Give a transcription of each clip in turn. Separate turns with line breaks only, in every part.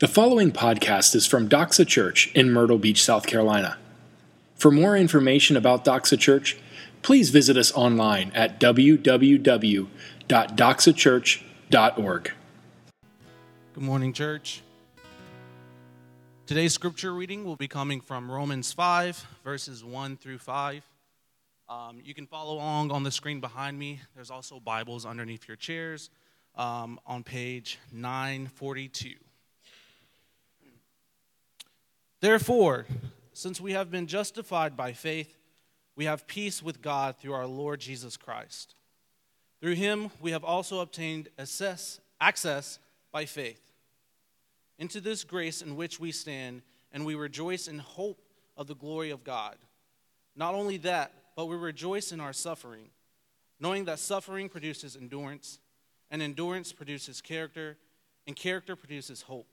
The following podcast is from Doxa Church in Myrtle Beach, South Carolina. For more information about Doxa Church, please visit us online at www.doxachurch.org.
Good morning, church. Today's scripture reading will be coming from Romans 5, verses 1 through 5. Um, you can follow along on the screen behind me. There's also Bibles underneath your chairs um, on page 942. Therefore, since we have been justified by faith, we have peace with God through our Lord Jesus Christ. Through him, we have also obtained access, access by faith into this grace in which we stand, and we rejoice in hope of the glory of God. Not only that, but we rejoice in our suffering, knowing that suffering produces endurance, and endurance produces character, and character produces hope.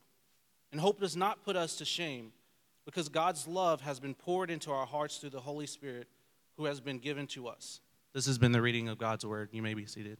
And hope does not put us to shame, because God's love has been poured into our hearts through the Holy Spirit who has been given to us. This has been the reading of God's word. You may be seated.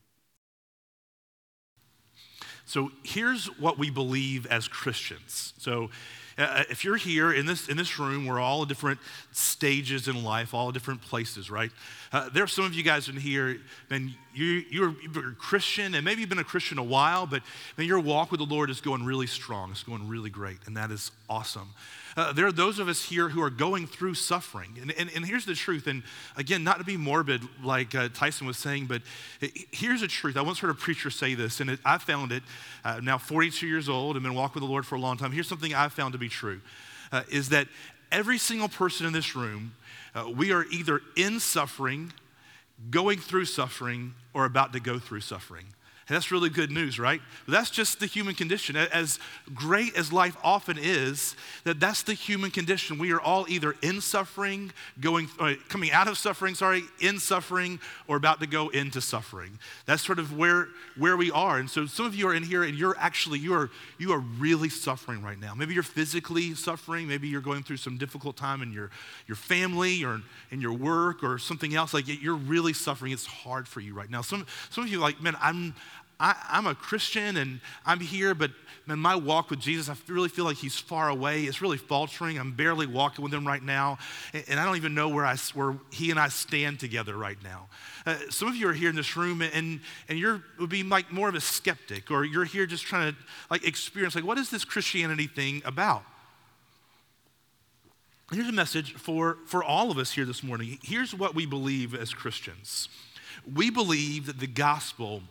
So here's what we believe as Christians. So uh, if you're here in this, in this room, we're all at different stages in life, all different places, right? Uh, there are some of you guys in here, and you, you're, you're a Christian, and maybe you've been a Christian a while, but man, your walk with the Lord is going really strong. It's going really great, and that is awesome. Uh, there are those of us here who are going through suffering. And, and, and here's the truth. And again, not to be morbid like uh, Tyson was saying, but here's the truth. I once heard a preacher say this, and it, I found it uh, now 42 years old and been walking with the Lord for a long time. Here's something I found to be true uh, is that every single person in this room, uh, we are either in suffering, going through suffering, or about to go through suffering. And that's really good news, right? But that's just the human condition. As great as life often is, that that's the human condition. We are all either in suffering, going, uh, coming out of suffering, sorry, in suffering, or about to go into suffering. That's sort of where, where we are. And so some of you are in here and you're actually, you are, you are really suffering right now. Maybe you're physically suffering. Maybe you're going through some difficult time in your, your family or in your work or something else. Like you're really suffering. It's hard for you right now. Some, some of you like, man, I'm, I, am a Christian and I'm here, but man, my walk with Jesus, I really feel like he's far away. It's really faltering. I'm barely walking with him right now. And, and I don't even know where, I, where he and I stand together right now. Uh, some of you are here in this room and, and you're would be like more of a skeptic, or you're here just trying to like experience, like, what is this Christianity thing about? Here's a message for, for all of us here this morning. Here's what we believe as Christians. We believe that the gospel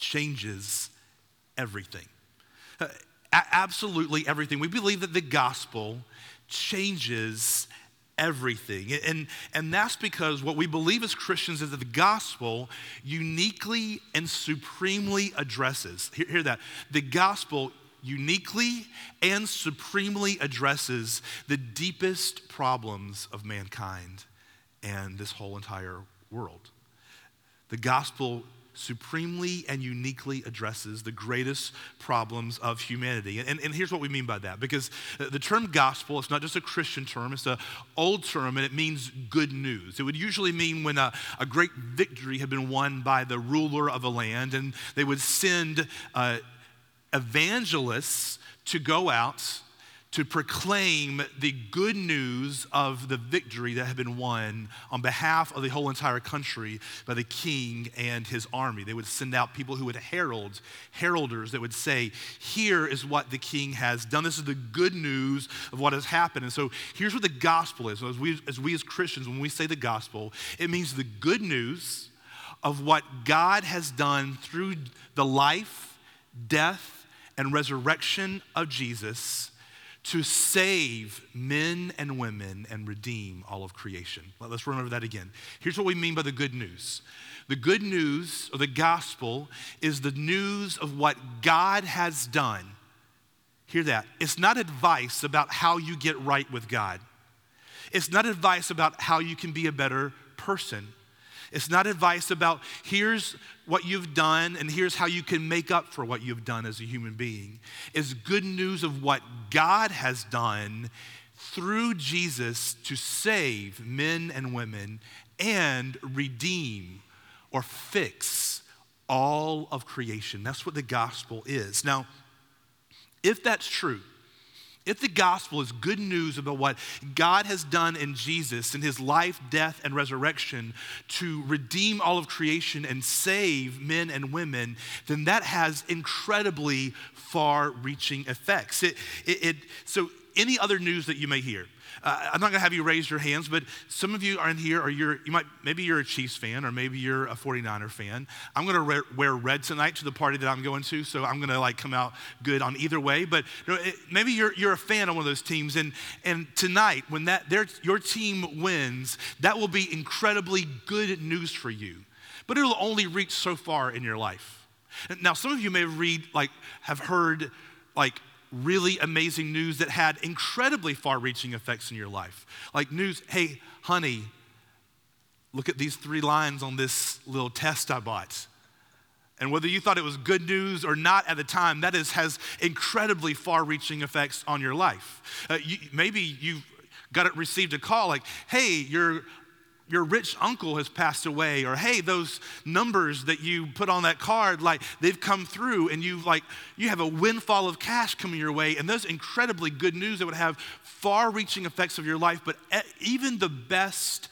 changes everything. Uh, absolutely everything. We believe that the gospel changes everything. And, and that's because what we believe as Christians is that the gospel uniquely and supremely addresses, hear, hear that, the gospel uniquely and supremely addresses the deepest problems of mankind and this whole entire world. The gospel supremely and uniquely addresses the greatest problems of humanity. And, and here's what we mean by that because the term gospel, it's not just a Christian term, it's an old term and it means good news. It would usually mean when a, a great victory had been won by the ruler of a land and they would send uh, evangelists to go out to proclaim the good news of the victory that had been won on behalf of the whole entire country by the king and his army. They would send out people who would herald, heralders that would say, Here is what the king has done. This is the good news of what has happened. And so here's what the gospel is. As we as, we as Christians, when we say the gospel, it means the good news of what God has done through the life, death, and resurrection of Jesus to save men and women and redeem all of creation. Let's remember that again. Here's what we mean by the good news the good news, or the gospel, is the news of what God has done. Hear that. It's not advice about how you get right with God, it's not advice about how you can be a better person. It's not advice about here's what you've done and here's how you can make up for what you've done as a human being. It's good news of what God has done through Jesus to save men and women and redeem or fix all of creation. That's what the gospel is. Now, If that's true, if the gospel is good news about what God has done in Jesus in his life, death, and resurrection to redeem all of creation and save men and women, then that has incredibly far reaching effects. It, it, it, so, any other news that you may hear, uh, I'm not going to have you raise your hands, but some of you are in here, or you're, you might, maybe you're a Chiefs fan, or maybe you're a 49er fan. I'm going to re- wear red tonight to the party that I'm going to, so I'm going to like come out good on either way. But you know, it, maybe you're, you're a fan of one of those teams, and, and tonight, when that your team wins, that will be incredibly good news for you. But it'll only reach so far in your life. Now, some of you may read, like, have heard, like, really amazing news that had incredibly far reaching effects in your life. Like news, hey, honey, look at these three lines on this little test I bought. And whether you thought it was good news or not at the time, that is, has incredibly far reaching effects on your life. Uh, you, maybe you've got it, received a call like, hey, your your rich uncle has passed away or hey those numbers that you put on that card like they've come through and you've like you have a windfall of cash coming your way and those incredibly good news that would have far reaching effects of your life but even the best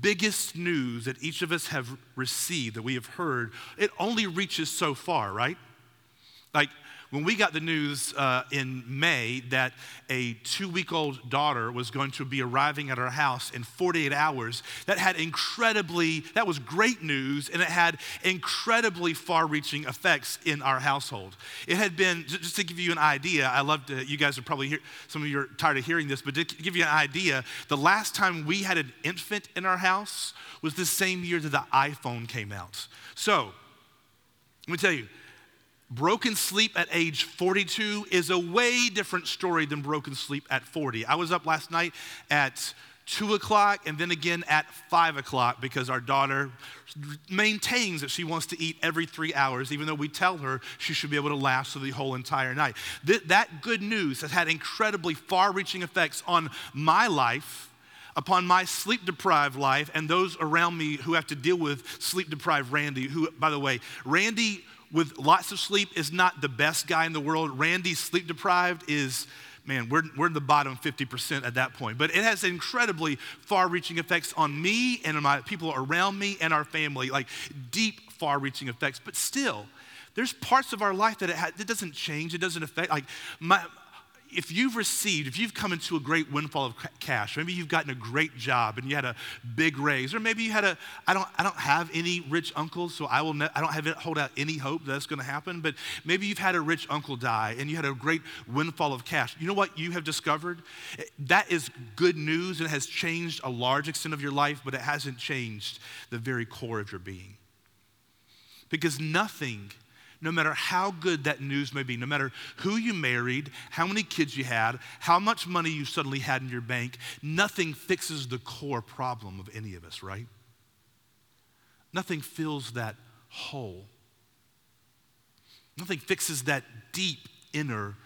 biggest news that each of us have received that we have heard it only reaches so far right? Like when we got the news uh, in May that a two week old daughter was going to be arriving at our house in 48 hours, that had incredibly, that was great news, and it had incredibly far reaching effects in our household. It had been, just to give you an idea, I love to, you guys are probably here, some of you are tired of hearing this, but to give you an idea, the last time we had an infant in our house was the same year that the iPhone came out. So, let me tell you, Broken sleep at age 42 is a way different story than broken sleep at 40. I was up last night at 2 o'clock and then again at 5 o'clock because our daughter maintains that she wants to eat every three hours, even though we tell her she should be able to last for the whole entire night. Th- that good news has had incredibly far reaching effects on my life upon my sleep deprived life and those around me who have to deal with sleep deprived Randy, who, by the way, Randy with lots of sleep is not the best guy in the world. Randy, sleep deprived, is, man, we're, we're in the bottom 50% at that point. But it has incredibly far reaching effects on me and on my people around me and our family, like deep, far reaching effects. But still, there's parts of our life that it, ha- it doesn't change, it doesn't affect. Like, my, if you've received, if you've come into a great windfall of cash, maybe you've gotten a great job and you had a big raise, or maybe you had a, I don't, I don't have any rich uncles, so I will, ne- I don't have hold out any hope that's going to happen. But maybe you've had a rich uncle die and you had a great windfall of cash. You know what you have discovered? Eh, that is good news and has changed a large extent of your life, but it hasn't changed the very core of your being. Because nothing no matter how good that news may be, no matter who you married, how many kids you had, how much money you suddenly had in your bank, nothing fixes the core problem of any of us, right? Nothing fills that hole. Nothing fixes that deep inner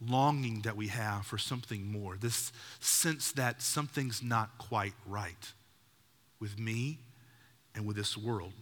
longing that we have for something more, this sense that something's not quite right with me and with this world.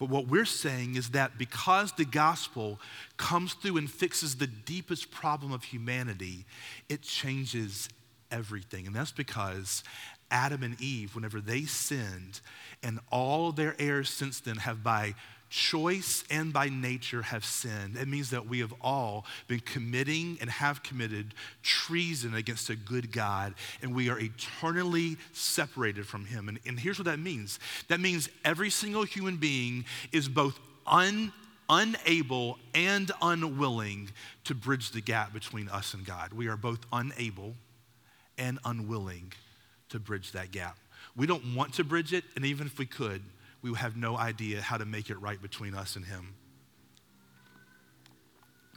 But what we're saying is that because the gospel comes through and fixes the deepest problem of humanity, it changes everything. And that's because Adam and Eve, whenever they sinned, and all their heirs since then have by choice and by nature have sinned. It means that we have all been committing and have committed treason against a good God, and we are eternally separated from Him. And, and here's what that means that means every single human being is both un, unable and unwilling to bridge the gap between us and God. We are both unable and unwilling to bridge that gap. We don't want to bridge it, and even if we could, we have no idea how to make it right between us and Him.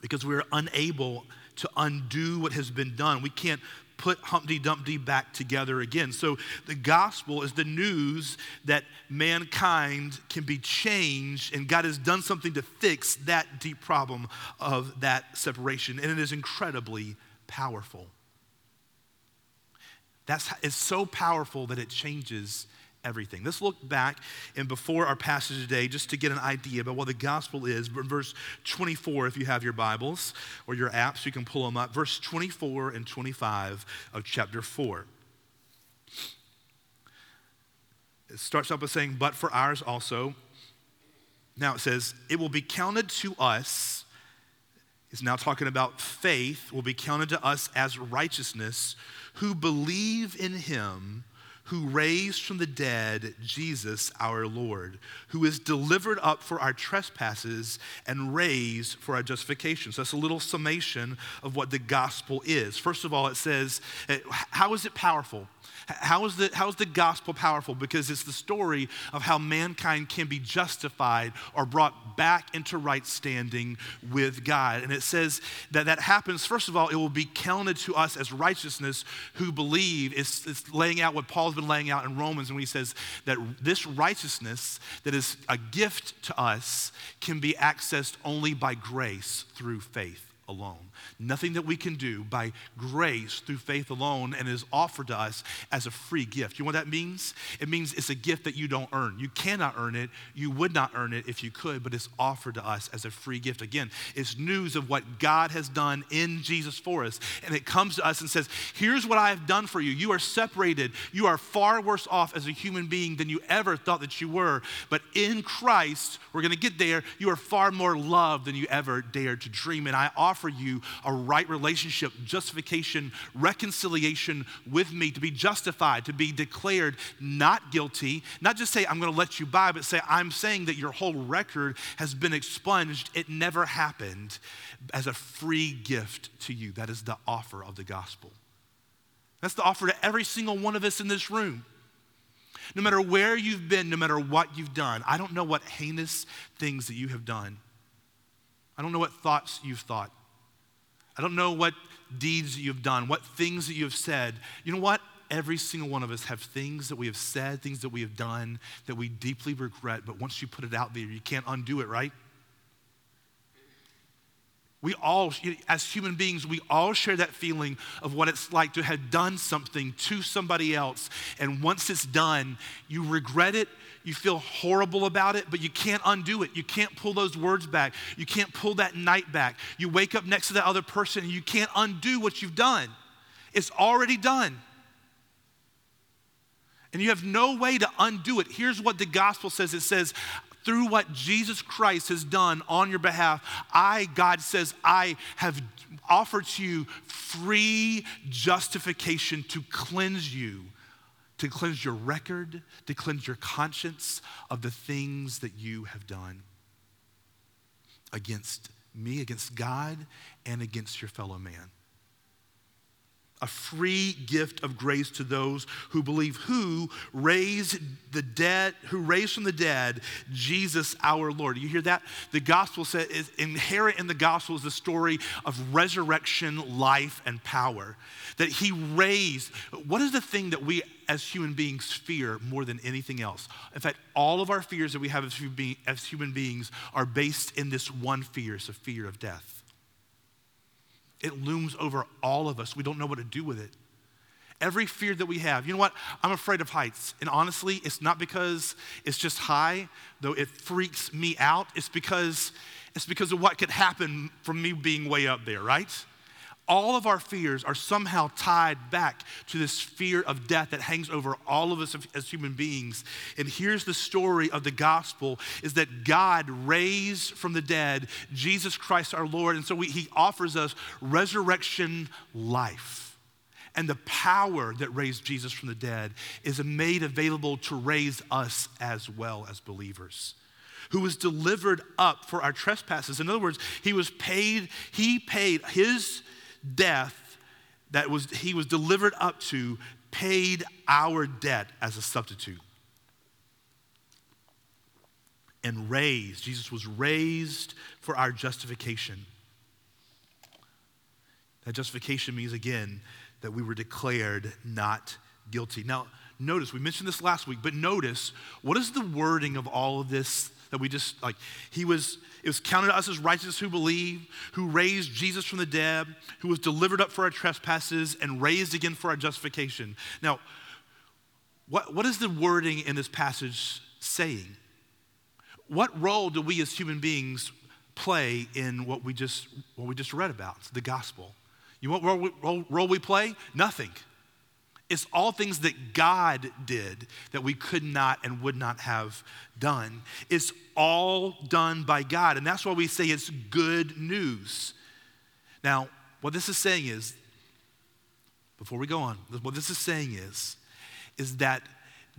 Because we're unable to undo what has been done. We can't put Humpty Dumpty back together again. So the gospel is the news that mankind can be changed and God has done something to fix that deep problem of that separation. And it is incredibly powerful. That's, it's so powerful that it changes everything. Let's look back and before our passage today just to get an idea about what the gospel is. Verse 24, if you have your Bibles or your apps, you can pull them up. Verse 24 and 25 of chapter 4. It starts up by saying, But for ours also. Now it says, It will be counted to us, is now talking about faith, will be counted to us as righteousness who believe in him who raised from the dead Jesus our Lord, who is delivered up for our trespasses and raised for our justification. So that's a little summation of what the gospel is. First of all, it says, eh, how is it powerful? How is, the, how is the gospel powerful? Because it's the story of how mankind can be justified or brought back into right standing with God. And it says that that happens, first of all, it will be counted to us as righteousness who believe. It's, it's laying out what Paul's been laying out in Romans when he says that this righteousness that is a gift to us can be accessed only by grace through faith alone. Nothing that we can do by grace through faith alone and is offered to us as a free gift. You know what that means? It means it's a gift that you don't earn. You cannot earn it. You would not earn it if you could, but it's offered to us as a free gift. Again, it's news of what God has done in Jesus for us. And it comes to us and says, Here's what I have done for you. You are separated. You are far worse off as a human being than you ever thought that you were. But in Christ, we're going to get there, you are far more loved than you ever dared to dream. And I offer you a right relationship, justification, reconciliation with me, to be justified, to be declared not guilty, not just say, I'm going to let you by, but say, I'm saying that your whole record has been expunged. It never happened as a free gift to you. That is the offer of the gospel. That's the offer to every single one of us in this room. No matter where you've been, no matter what you've done, I don't know what heinous things that you have done. I don't know what thoughts you've thought. I don't know what deeds you've done, what things that you have said. You know what? Every single one of us have things that we have said, things that we have done that we deeply regret, but once you put it out there, you can't undo it, right? We all, as human beings, we all share that feeling of what it's like to have done something to somebody else. And once it's done, you regret it, you feel horrible about it, but you can't undo it. You can't pull those words back. You can't pull that night back. You wake up next to that other person and you can't undo what you've done. It's already done. And you have no way to undo it. Here's what the gospel says it says, through what Jesus Christ has done on your behalf, I, God says, I have offered to you free justification to cleanse you, to cleanse your record, to cleanse your conscience of the things that you have done against me, against God, and against your fellow man a free gift of grace to those who believe who raised the dead who raised from the dead jesus our lord. You hear that? The gospel says is inherent in the gospel is the story of resurrection life and power. That he raised what is the thing that we as human beings fear more than anything else? In fact all of our fears that we have as human beings are based in this one fear it's a fear of death it looms over all of us. We don't know what to do with it. Every fear that we have, you know what? I'm afraid of heights. And honestly, it's not because it's just high, though it freaks me out. It's because it's because of what could happen from me being way up there, right? All of our fears are somehow tied back to this fear of death that hangs over all of us as human beings. And here's the story of the gospel is that god raised from the dead jesus christ our lord and so we, he offers us resurrection life. And the power that raised jesus from the dead is made available to raise us as well as believers who was delivered up for our trespasses. In other words he was paid he paid his death that was, he was delivered up to paid our debt as a substitute. And raised, Jesus was raised for our justification. That justification means, again, that we were declared not guilty. Now, notice, we mentioned this last week, but notice what is the wording of all of this that we just like he was it was counted to us as righteous who believe who raised jesus from the dead who was delivered up for our trespasses and raised again for our justification now what, what is the wording in this passage saying? What role do we as human beings play in what we just, what we just read about, the gospel? You know what role role, role we play? Nothing. It's all things that God did that we could not and would not have done. It's all done by God. And that's why we say it's good news. Now, what this is saying is, before we go on, what this is saying is, is that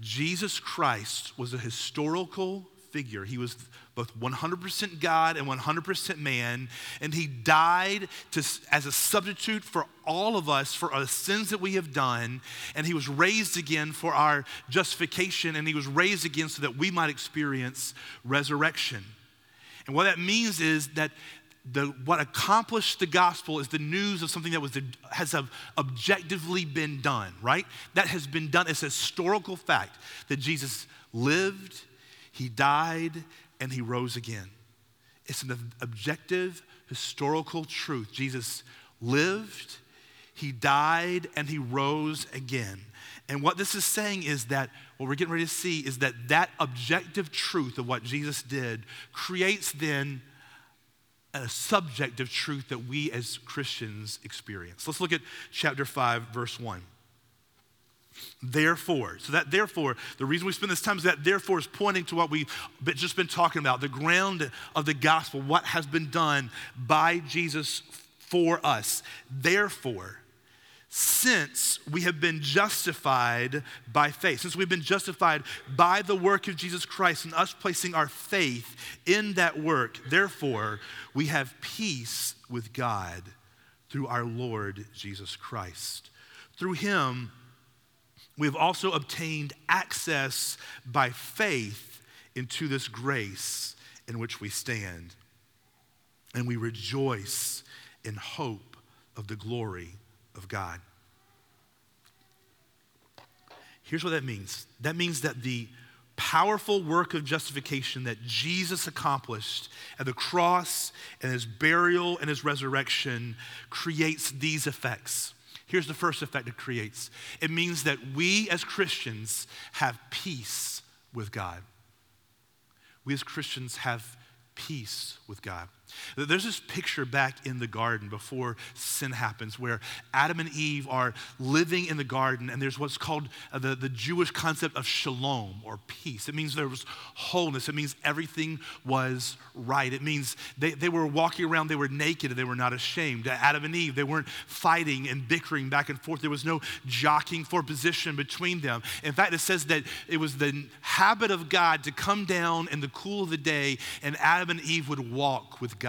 Jesus Christ was a historical figure. He was both 100% God and 100% man, and he died to, as a substitute for all of us for our sins that we have done, and he was raised again for our justification, and he was raised again so that we might experience resurrection. And what that means is that the, what accomplished the gospel is the news of something that was has objectively been done, right? That has been done. It's a historical fact that Jesus lived, he died and he rose again. It's an objective historical truth. Jesus lived, he died, and he rose again. And what this is saying is that what we're getting ready to see is that that objective truth of what Jesus did creates then a subjective truth that we as Christians experience. Let's look at chapter 5, verse 1. Therefore, so that therefore, the reason we spend this time is that therefore is pointing to what we've just been talking about the ground of the gospel, what has been done by Jesus for us. Therefore, since we have been justified by faith, since we've been justified by the work of Jesus Christ and us placing our faith in that work, therefore, we have peace with God through our Lord Jesus Christ. Through him, we have also obtained access by faith into this grace in which we stand. And we rejoice in hope of the glory of God. Here's what that means that means that the powerful work of justification that Jesus accomplished at the cross and his burial and his resurrection creates these effects. Here's the first effect it creates it means that we as Christians have peace with God. We as Christians have peace with God. There's this picture back in the garden before sin happens where Adam and Eve are living in the garden, and there's what's called uh, the, the Jewish concept of shalom or peace. It means there was wholeness, it means everything was right. It means they, they were walking around, they were naked, and they were not ashamed. Adam and Eve, they weren't fighting and bickering back and forth. There was no jockeying for position between them. In fact, it says that it was the habit of God to come down in the cool of the day, and Adam and Eve would walk with God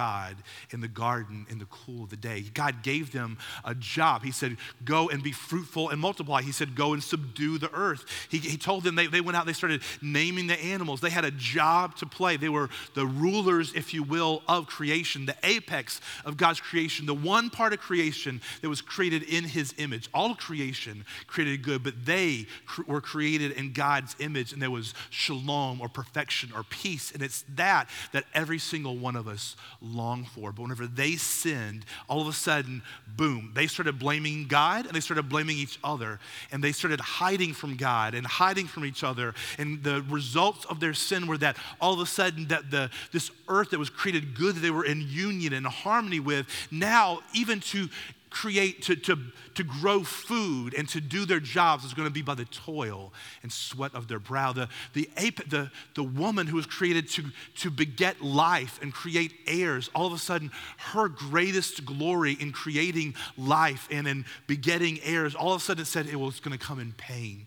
in the garden in the cool of the day. God gave them a job. He said, Go and be fruitful and multiply. He said, Go and subdue the earth. He, he told them they, they went out, they started naming the animals. They had a job to play. They were the rulers, if you will, of creation, the apex of God's creation, the one part of creation that was created in His image. All creation created good, but they cr- were created in God's image, and there was shalom or perfection or peace. And it's that that every single one of us long for. But whenever they sinned, all of a sudden, boom, they started blaming God and they started blaming each other. And they started hiding from God and hiding from each other. And the results of their sin were that all of a sudden that the this earth that was created good that they were in union and harmony with, now even to create, to, to, to grow food and to do their jobs is going to be by the toil and sweat of their brow. The, the, ape, the, the woman who was created to, to beget life and create heirs, all of a sudden, her greatest glory in creating life and in begetting heirs, all of a sudden it said it was going to come in pain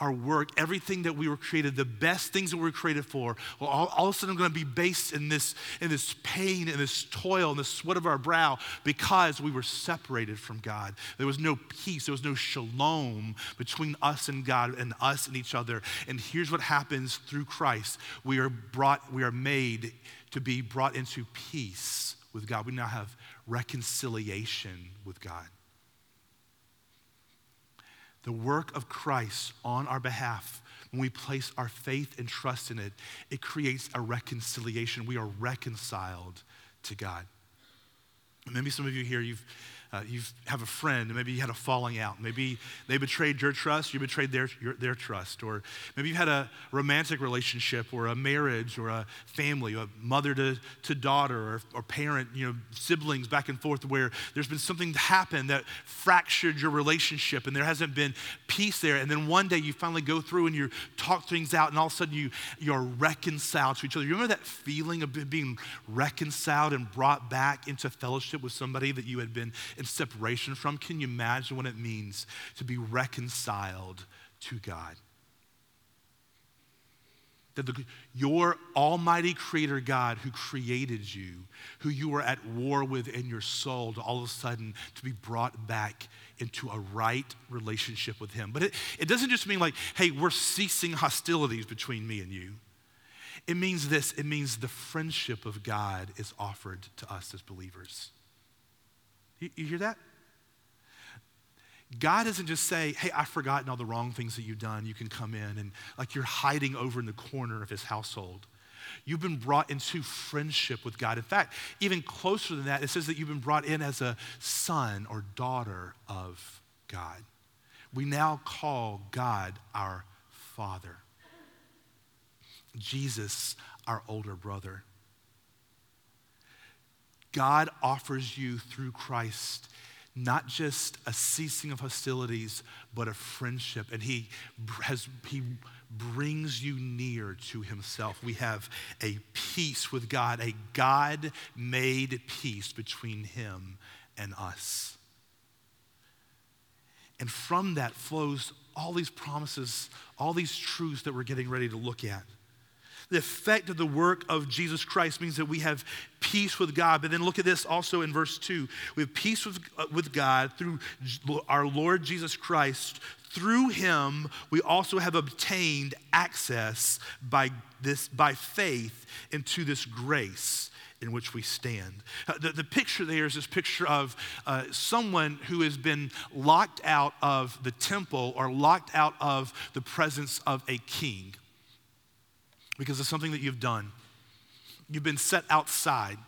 our work, everything that we were created, the best things that we were created for, well, all, all of a sudden going to be based in this, in this pain and this toil and the sweat of our brow because we were separated from God. There was no peace, there was no shalom between us and God and us and each other. And here's what happens through Christ we are brought, we are made to be brought into peace with God. We now have reconciliation with God the work of Christ on our behalf, when we place our faith and trust in it, it creates a reconciliation. We are reconciled to God. Maybe some of you here, you've uh, you have a friend, maybe you had a falling out. Maybe they betrayed your trust, you betrayed their, your, their trust. Or maybe you had a romantic relationship or a marriage or a family, a mother to, to daughter or, or parent, you know, siblings back and forth where there's been something happen that fractured your relationship and there hasn't been peace there. And then one day you finally go through and you talk things out and all of a sudden you, you're reconciled to each other. You remember that feeling of being reconciled and brought back into fellowship with somebody that you had been in separation from. Can you imagine what it means to be reconciled to God? That the, your almighty creator God who created you, who you were at war with in your soul, to all of a sudden to be brought back into a right relationship with Him. But it, it doesn't just mean like, hey, we're ceasing hostilities between me and you. It means this it means the friendship of God is offered to us as believers. You, you hear that? God doesn't just say, hey, I've forgotten all the wrong things that you've done. You can come in and like you're hiding over in the corner of his household. You've been brought into friendship with God. In fact, even closer than that, it says that you've been brought in as a son or daughter of God. We now call God our Father, Jesus our older brother. God offers you through Christ not just a ceasing of hostilities, but a friendship. And he has he brings you near to himself. We have a peace with God, a God-made peace between him and us. And from that flows all these promises, all these truths that we're getting ready to look at. The effect of the work of Jesus Christ means that we have peace with God. But then look at this also in verse 2. We have peace with, uh, with God through our Lord Jesus Christ. Through him, we also have obtained access by, this, by faith into this grace in which we stand. Uh, the, the, picture there is this picture of uh, someone who has been locked out of the temple or locked out of the presence of a king because of something that you've done. You've been set outside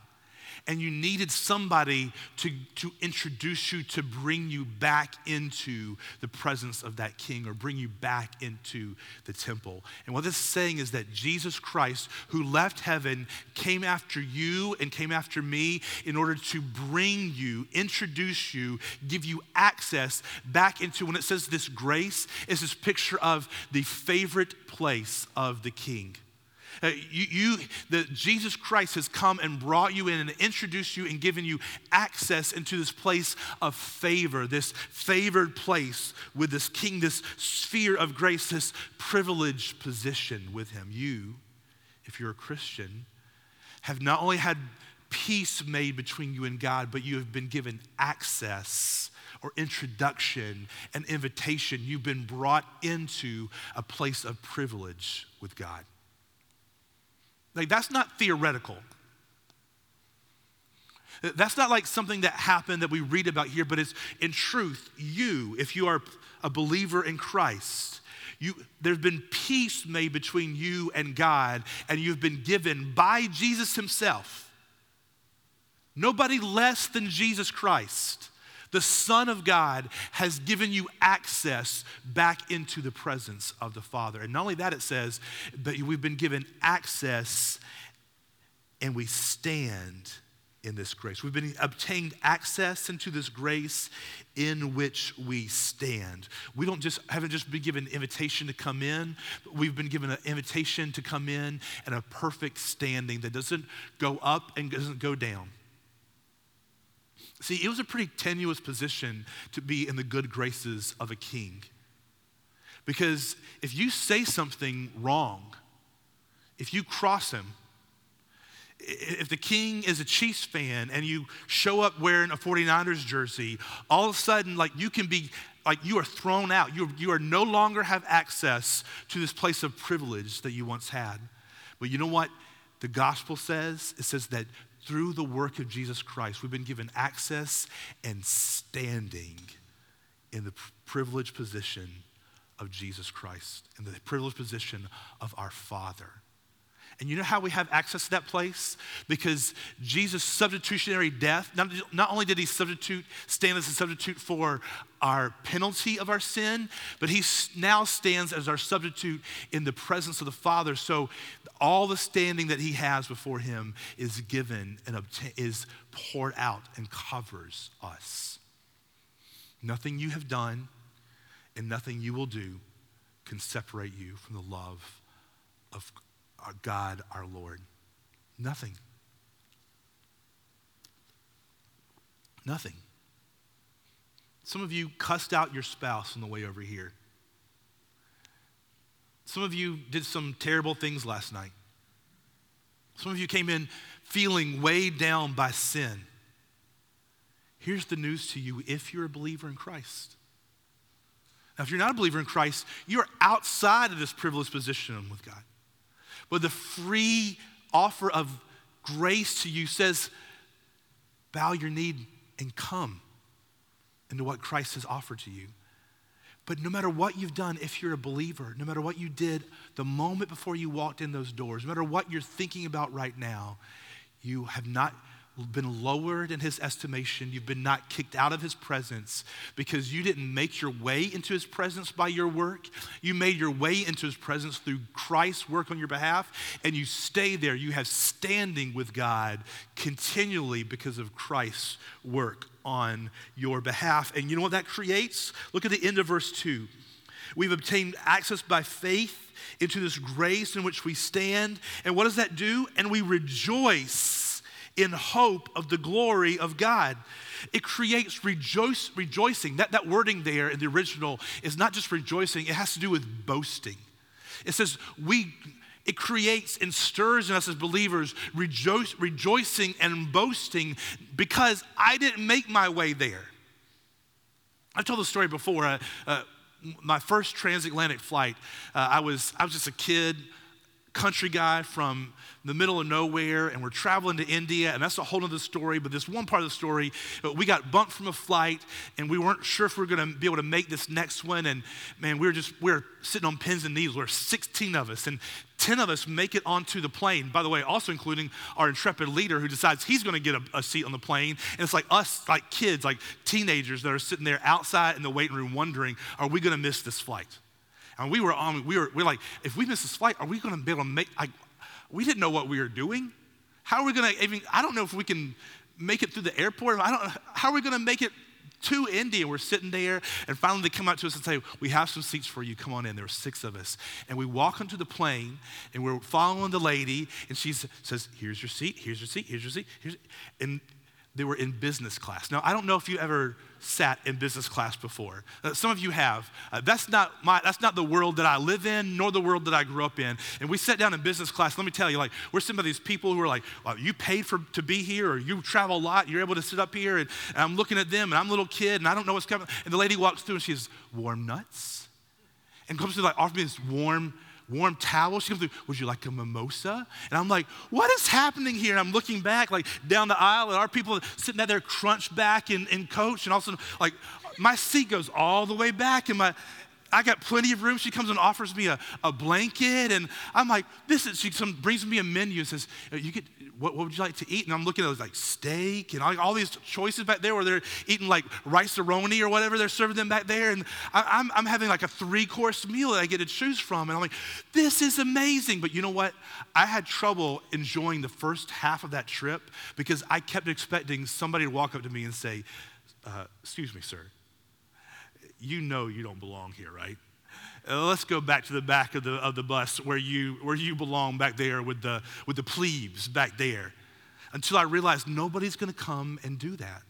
and you needed somebody to, to introduce you to bring you back into the presence of that king or bring you back into the temple. And what this is saying is that Jesus Christ, who left heaven, came after you and came after me in order to bring you, introduce you, give you access back into, when it says this grace, is this picture of the favorite place of the king. Uh, you, you, the, Jesus Christ has come and brought you in and introduced you and given you access into this place of favor, this favored place with this king, this sphere of grace, this privileged position with him. You, if you're a Christian, have not only had peace made between you and God, but you have been given access or introduction and invitation. You've been brought into a place of privilege with God. Like, that's not theoretical. That's not like something that happened that we read about here, but it's in truth, you, if you are a believer in Christ, you, there's been peace made between you and God, and you've been given by Jesus Himself. Nobody less than Jesus Christ the Son of God has given you access back into the presence of the Father. And not only that, it says, but we've been given access and we stand in this grace. We've been obtained access into this grace in which we stand. We don't just haven't just been given an invitation to come in, but we've been given an invitation to come in and a perfect standing that doesn't go up and doesn't go down. See, it was a pretty tenuous position to be in the good graces of a king. Because if you say something wrong, if you cross him, if the king is a Chiefs fan and you show up wearing a 49ers jersey, all of a sudden, like you can be, like you are thrown out. You, you are no longer have access to this place of privilege that you once had. But you know what the gospel says? It says that through the work of Jesus Christ, we've been given access and standing in the privileged position of Jesus Christ, in the privileged position of our Father. And you know how we have access to that place? Because Jesus' substitutionary death, not, not only did he substitute, stand as a substitute for our penalty of our sin, but he now stands as our substitute in the presence of the Father. So all the standing that he has before him is given and obta- is poured out and covers us. Nothing you have done and nothing you will do can separate you from the love of our God, our Lord. Nothing. Nothing. Some of you cussed out your spouse on the way over here. Some of you did some terrible things last night. Some of you came in feeling weighed down by sin. Here's the news to you if you're a believer in Christ. Now, if you're not a believer in Christ, you're outside of this privileged position with God. But the free offer of grace to you says, bow your knee and come into what Christ has offered to you. But no matter what you've done, if you're a believer, no matter what you did the moment before you walked in those doors, no matter what you're thinking about right now, you have not been lowered in his estimation. You've been not kicked out of his presence because you didn't make your way into his presence by your work. You made your way into his presence through Christ's work on your behalf, and you stay there. You have standing with God continually because of Christ's work on your behalf. And you know what that creates? Look at the end of verse 2. We've obtained access by faith into this grace in which we stand. And what does that do? And we rejoice in hope of the glory of God. It creates rejoice, rejoicing. That, that wording there in the original is not just rejoicing, it has to do with boasting. It says, we, it creates and stirs in us as believers rejoice, rejoicing and boasting because I didn't make my way there. I've told the story before. Uh, uh, my first transatlantic flight, uh, I, was, I was just a kid, country guy from the middle of nowhere and we're traveling to India, and that's a whole other story. But this one part of the story, uh, we got bumped from a flight and we weren't sure if we were going to be able to make this next one. And man, we were just, we were sitting on pins and needles. We're 16 of us, and 10 of us make it onto the plane. By the way, also including our intrepid leader who decides he's going to get a, a, seat on the plane. And it's like us, like kids, like teenagers that are sitting there outside in the waiting room wondering, are we going to miss this flight? And we were on, we were, we were like, if we miss this flight, are we going to be able to make, like, we didn't know what we were doing. How are we going to even, I don't know if we can make it through the airport. I don't, how are we going to make it to India? We're sitting there, and finally they come out to us and say, We have some seats for you. Come on in. There were six of us. And we walk onto the plane, and we're following the lady, and she says, Here's your seat, here's your seat, here's your seat. Here's, and they were in business class. Now, I don't know if you ever sat in business class before. Uh, some of you have. Uh, that's, not my, that's not the world that I live in, nor the world that I grew up in. And we sat down in business class. Let me tell you, like, we're some of these people who are like, well, you paid for, to be here, or you travel a lot, you're able to sit up here. And, and I'm looking at them, and I'm a little kid, and I don't know what's coming. And the lady walks through, and she has warm nuts. And comes to like, offer me this warm warm towel. She comes through, would you like a mimosa? And I'm like, what is happening here? And I'm looking back, like down the aisle, and our people sitting out there crunched back in, in coach. And all of a sudden, like, my seat goes all the way back, and my, I got plenty of room. She comes and offers me a, a blanket, and I'm like, this is, she some, brings me a menu and says, you get, what, what, would you like to eat? And I'm looking at like steak and all, all these choices back there where they're eating like rice-a-roni or whatever they're serving them back there. And I, I'm, I'm having like a three-course meal that I get to choose from. And I'm like, this is amazing. But you know what? I had trouble enjoying the first half of that trip because I kept expecting somebody to walk up to me and say, uh, excuse me, sir, you know you don't belong here, right? Uh, let's go back to the back of the, of the bus where you, where you belong back there with the, with the plebes back there. Until I realized nobody's going to come and do that.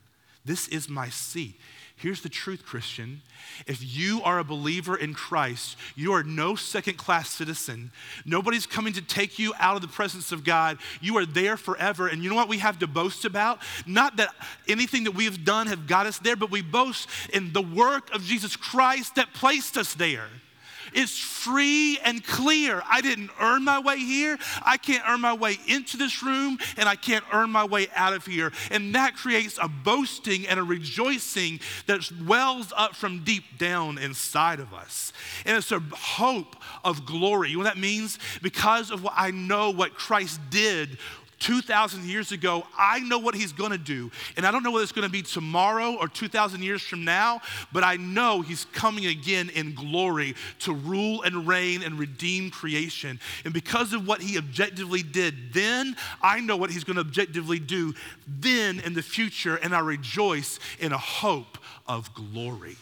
This is my seat. Here's the truth, Christian. If you are a believer in Christ, you are no second class citizen. Nobody's coming to take you out of the presence of God. You are there forever. And you know what we have to boast about? Not that anything that we have done have got us there, but we boast in the work of Jesus Christ that placed us there. Is free and clear. I didn't earn my way here. I can't earn my way into this room, and I can't earn my way out of here. And that creates a boasting and a rejoicing that wells up from deep down inside of us. And it's a hope of glory. You know what that means? Because of what I know what Christ did 2,000 years ago, I know what he's gonna do. And I don't know whether it's gonna be tomorrow or 2,000 years from now, but I know he's coming again in glory to rule and reign and redeem creation. And because of what he objectively did then, I know what he's gonna objectively do then in the future, and I rejoice in a hope of glory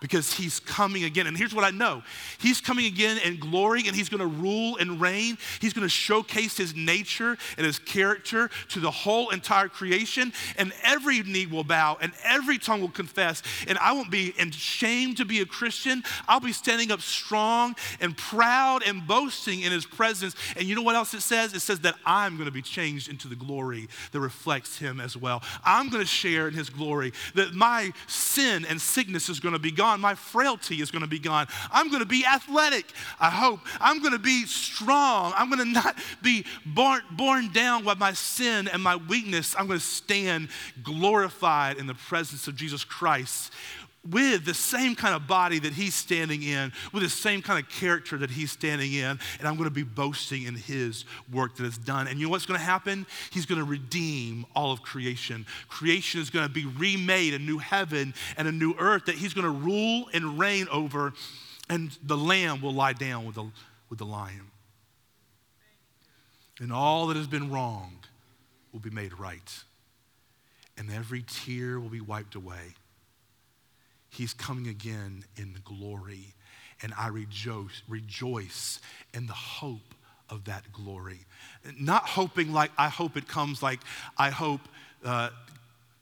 because he's coming again. And here's what I know He's coming again in glory, and he's going to rule and reign. He's going to showcase his nature and his character to the whole entire creation, and every knee will bow and every tongue will confess. And I won't be ashamed to be a Christian. I'll be standing up strong and proud and boasting in his presence. And you know what else it says? It says that I'm going to be changed into the glory that reflects him as well. I'm going to share in his glory, that my sin and sickness is going to be gone gone. My frailty is going to be gone. I'm going to be athletic, I hope. I'm going to be strong. I'm going to not be born, born down by my sin and my weakness. I'm going to stand glorified in the presence of Jesus Christ with the same kind of body that he's standing in, with the same kind of character that he's standing in, and I'm going to be boasting in his work that is done. And you know what's going to happen? He's going to redeem all of creation. Creation is going to be remade, a new heaven and a new earth that he's going to rule and reign over, and the lamb will lie down with the, with the lion. And all that has been wrong will be made right, and every tear will be wiped away He's coming again in glory. And I rejoice, rejoice in the hope of that glory. Not hoping like I hope it comes like I hope uh,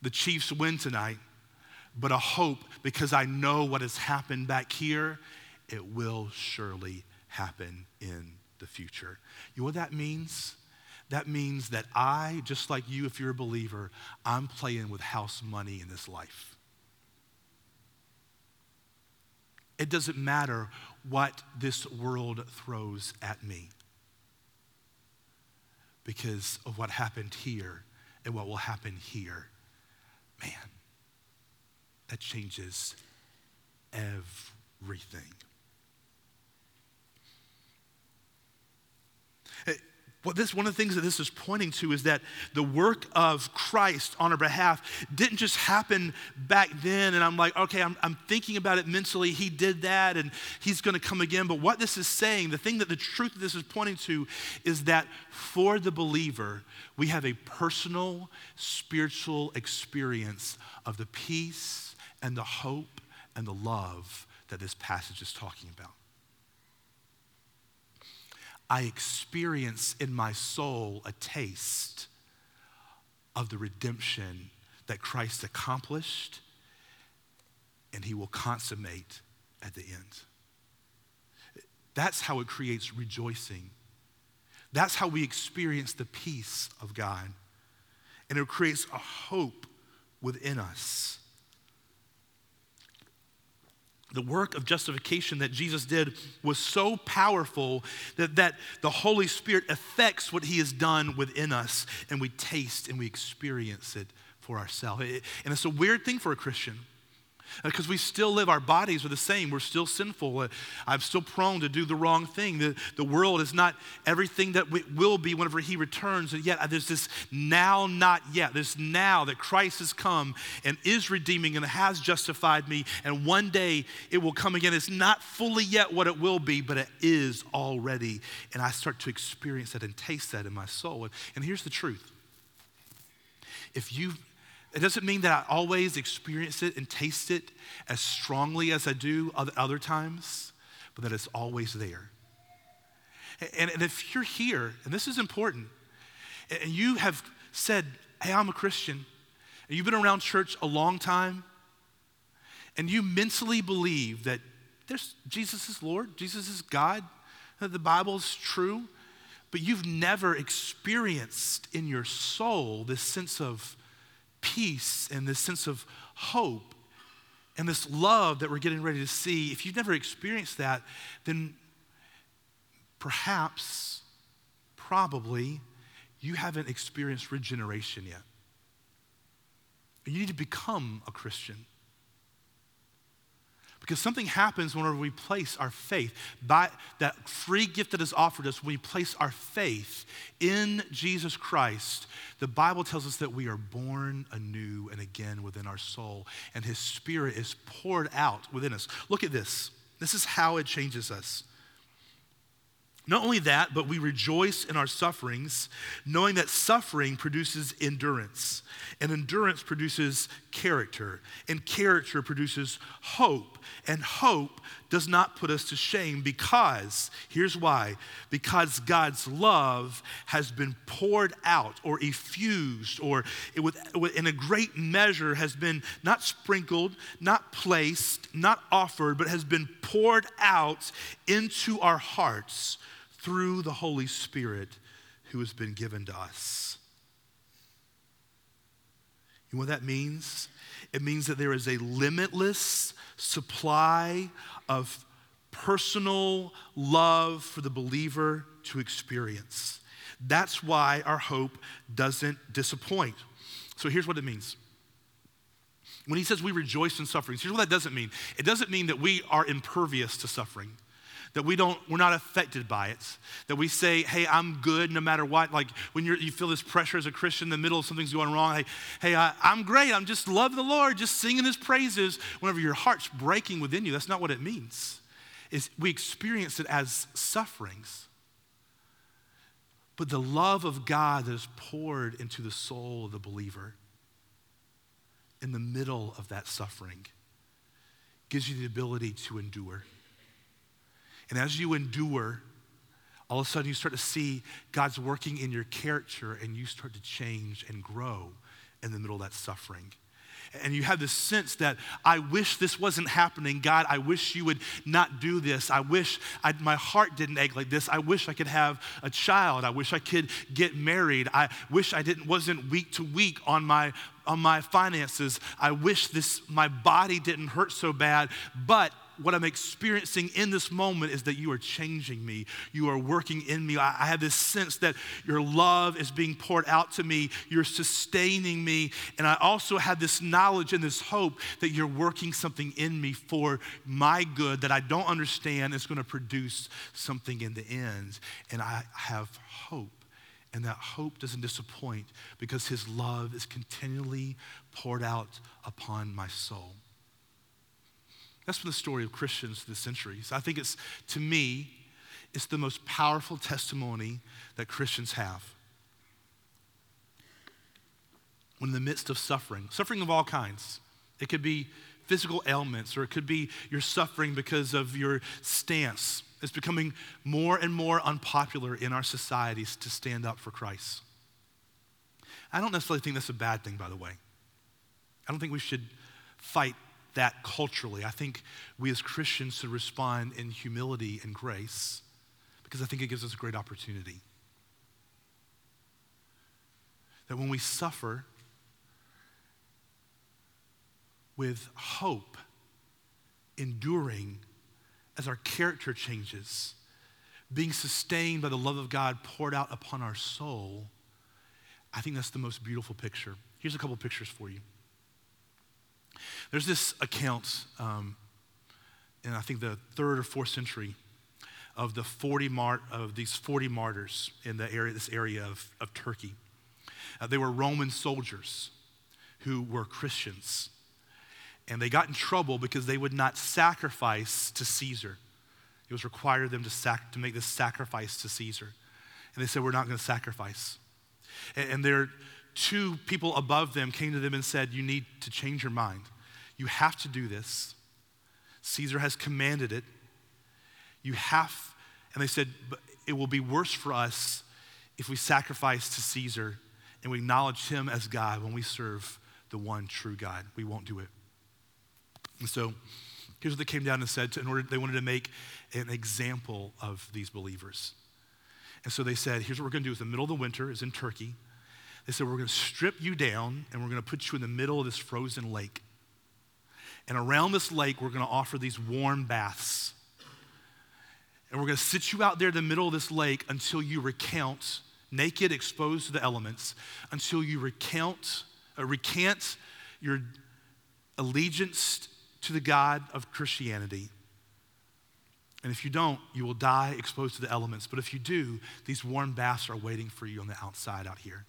the Chiefs win tonight, but a hope because I know what has happened back here, it will surely happen in the future. You know what that means? That means that I, just like you, if you're a believer, I'm playing with house money in this life. It doesn't matter what this world throws at me because of what happened here and what will happen here. Man, that changes everything. What this, one of the things that this is pointing to is that the work of Christ on our behalf didn't just happen back then, and I'm like, okay, I'm, I'm thinking about it mentally. He did that, and he's going to come again. But what this is saying, the thing that the truth of this is pointing to, is that for the believer, we have a personal spiritual experience of the peace and the hope and the love that this passage is talking about. I experience in my soul a taste of the redemption that Christ accomplished and he will consummate at the end. That's how it creates rejoicing. That's how we experience the peace of God. And it creates a hope within us the work of justification that Jesus did was so powerful that, that the Holy Spirit affects what he has done within us, and we taste and we experience it for ourselves. And it's a weird thing for a Christian because we still live, our bodies are the same. We're still sinful. Uh, I'm still prone to do the wrong thing. The, the world is not everything that it will be whenever He returns. And yet, uh, there's this now, not yet. This now that Christ has come and is redeeming and has justified me. And one day it will come again. It's not fully yet what it will be, but it is already. And I start to experience that and taste that in my soul. And, and here's the truth if you it doesn't mean that I always experience it and taste it as strongly as I do other times, but that it's always there. And, if you're here, and this is important, and you have said, Hey, I'm a Christian, and you've been around church a long time, and you mentally believe that there's, Jesus is Lord, Jesus is God, that the Bible is true, but you've never experienced in your soul this sense of peace and this sense of hope, And this love that we're getting ready to see, if you've never experienced that, then perhaps, probably, you haven't experienced regeneration yet. You need to become a Christian. Because something happens whenever we place our faith, by that free gift that is offered us, when we place our faith in Jesus Christ, the Bible tells us that we are born anew and again within our soul, and His Spirit is poured out within us. Look at this. This is how it changes us. Not only that, but we rejoice in our sufferings, knowing that suffering produces endurance, and endurance produces character, and character produces hope, and hope does not put us to shame because, here's why, because God's love has been poured out or effused or in a great measure has been not sprinkled, not placed, not offered, but has been poured out into our hearts through the Holy Spirit who has been given to us. You know what that means? It means that there is a limitless supply of personal love for the believer to experience. That's why our hope doesn't disappoint. So here's what it means. When he says we rejoice in sufferings, here's what that doesn't mean. It doesn't mean that we are impervious to suffering that we don't we're not affected by it. That we say hey i'm good no matter what. Like when you feel this pressure as a christian in the middle of something's going wrong hey, hey I, i'm great. I'm just love the lord just singing his praises. Whenever your heart's breaking within you that's not what it means. Is we experience it as sufferings. But the love of god that is poured into the soul of the believer in the middle of that suffering gives you the ability to endure and as you endure, all of a sudden you start to see God's working in your character and you start to change and grow in the middle of that suffering. And you have this sense that I wish this wasn't happening. God, I wish you would not do this. I wish I, my heart didn't ache like this. I wish I could have a child. I wish I could get married. I wish I didn't wasn't week to week on my on my finances. I wish this my body didn't hurt so bad. But what I'm experiencing in this moment is that you are changing me. You are working in me. I, I, have this sense that your love is being poured out to me. You're sustaining me. And I also have this knowledge and this hope that you're working something in me for my good that I don't understand is going to produce something in the end. And I have hope. And that hope doesn't disappoint because his love is continually poured out upon my soul. That's been the story of Christians through the centuries. I think it's, to me, it's the most powerful testimony that Christians have. When in the midst of suffering, suffering of all kinds, it could be physical ailments, or it could be you're suffering because of your stance. It's becoming more and more unpopular in our societies to stand up for Christ. I don't necessarily think that's a bad thing, by the way. I don't think we should fight that culturally. I think we as Christians should respond in humility and grace because I think it gives us a great opportunity. That when we suffer with hope, enduring as our character changes, being sustained by the love of God poured out upon our soul, I think that's the most beautiful picture. Here's a couple pictures for you. There's this account um, in I think the third or fourth century of the 40 mar- of these 40 martyrs in the area, this area of, of Turkey. Uh, they were Roman soldiers who were Christians. And they got in trouble because they would not sacrifice to Caesar. It was required of them to, sac- to make this sacrifice to Caesar. And they said, We're not going to sacrifice. And, and their two people above them came to them and said, You need to change your mind. You have to do this. Caesar has commanded it. You have, and they said, but it will be worse for us if we sacrifice to Caesar and we acknowledge him as God when we serve the one true God. We won't do it. And so here's what they came down and said to, in order they wanted to make an example of these believers. And so they said, here's what we're going to do. It's the middle of the winter, is in Turkey. They said, we're going to strip you down and we're going to put you in the middle of this frozen lake. And around this lake, we're going to offer these warm baths. And we're going to sit you out there in the middle of this lake until you recount, naked, exposed to the elements, until you recount, uh, recant your allegiance to the God of Christianity. And if you don't, you will die exposed to the elements. But if you do, these warm baths are waiting for you on the outside out here.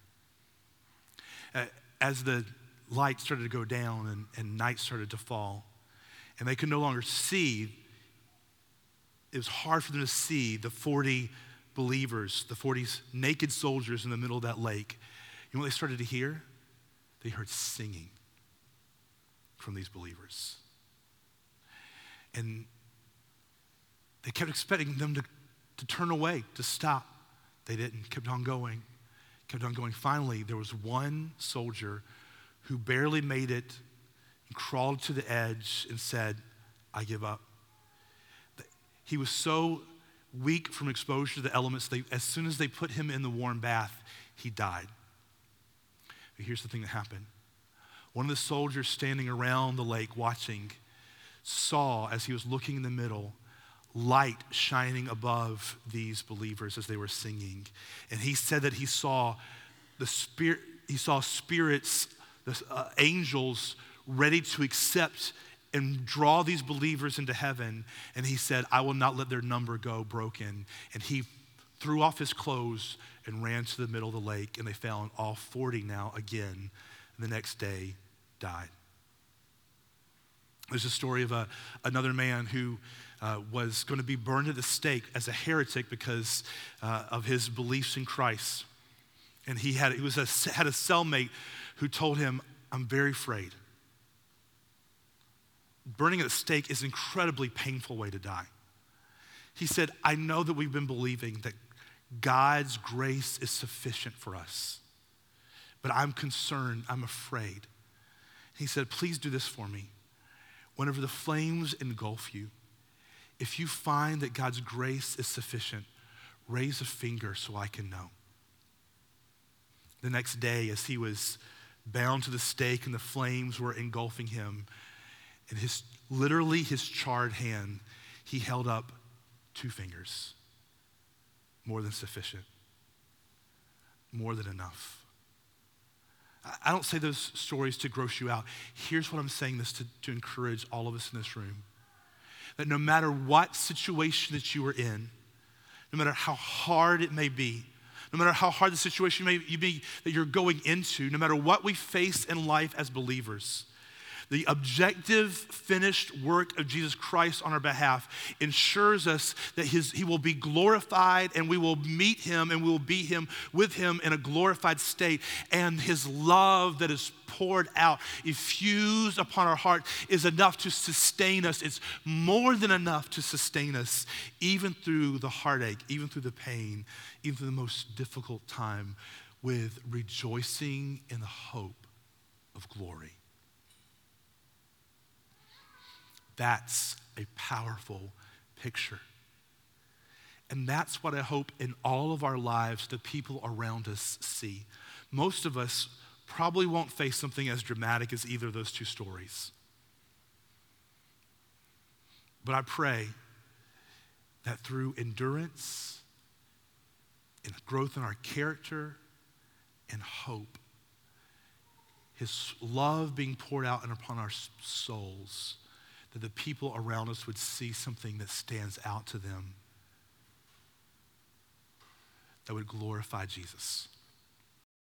Uh, as the light started to go down and, and night started to fall, and they could no longer see, it was hard for them to see the 40 believers, the 40 naked soldiers in the middle of that lake. You know what they started to hear? They heard singing from these believers. And they kept expecting them to, to turn away, to stop. They didn't, kept on going, kept on going. Finally, there was one soldier who barely made it and crawled to the edge and said, I give up. He was so weak from exposure to the elements, they, as soon as they put him in the warm bath, he died. But here's the thing that happened one of the soldiers standing around the lake watching saw, as he was looking in the middle, light shining above these believers as they were singing. And he said that he saw the spirit, he saw spirits the uh, angels ready to accept and draw these believers into heaven. And he said, I will not let their number go broken. And he threw off his clothes and ran to the middle of the lake. And they found all 40 now again. The next day died. There's a story of a, another man who uh, was going to be burned at the stake as a heretic because uh, of his beliefs in Christ. And he had, he was a, had a cellmate who told him, I'm very afraid. Burning at the stake is an incredibly painful way to die. He said, I know that we've been believing that God's grace is sufficient for us, but I'm concerned, I'm afraid. He said, Please do this for me. Whenever the flames engulf you, if you find that God's grace is sufficient, raise a finger so I can know. The next day, as he was bound to the stake and the flames were engulfing him. And his, literally, his charred hand, he held up two fingers. More than sufficient. More than enough. I don't say those stories to gross you out. Here's what I'm saying this to, to encourage all of us in this room that no matter what situation that you are in, no matter how hard it may be, no matter how hard the situation may be that you're going into, no matter what we face in life as believers, the objective, finished work of Jesus Christ on our behalf ensures us that his, He will be glorified and we will meet Him and we will be Him with Him in a glorified state. And His love that is poured out, effused upon our heart, is enough to sustain us. It's more than enough to sustain us, even through the heartache, even through the pain, even through the most difficult time, with rejoicing in the hope of glory. That's a powerful picture. And that's what I hope in all of our lives the people around us see. Most of us probably won't face something as dramatic as either of those two stories. But I pray that through endurance and growth in our character and hope, His love being poured out and upon our souls, that the people around us would see something that stands out to them that would glorify Jesus.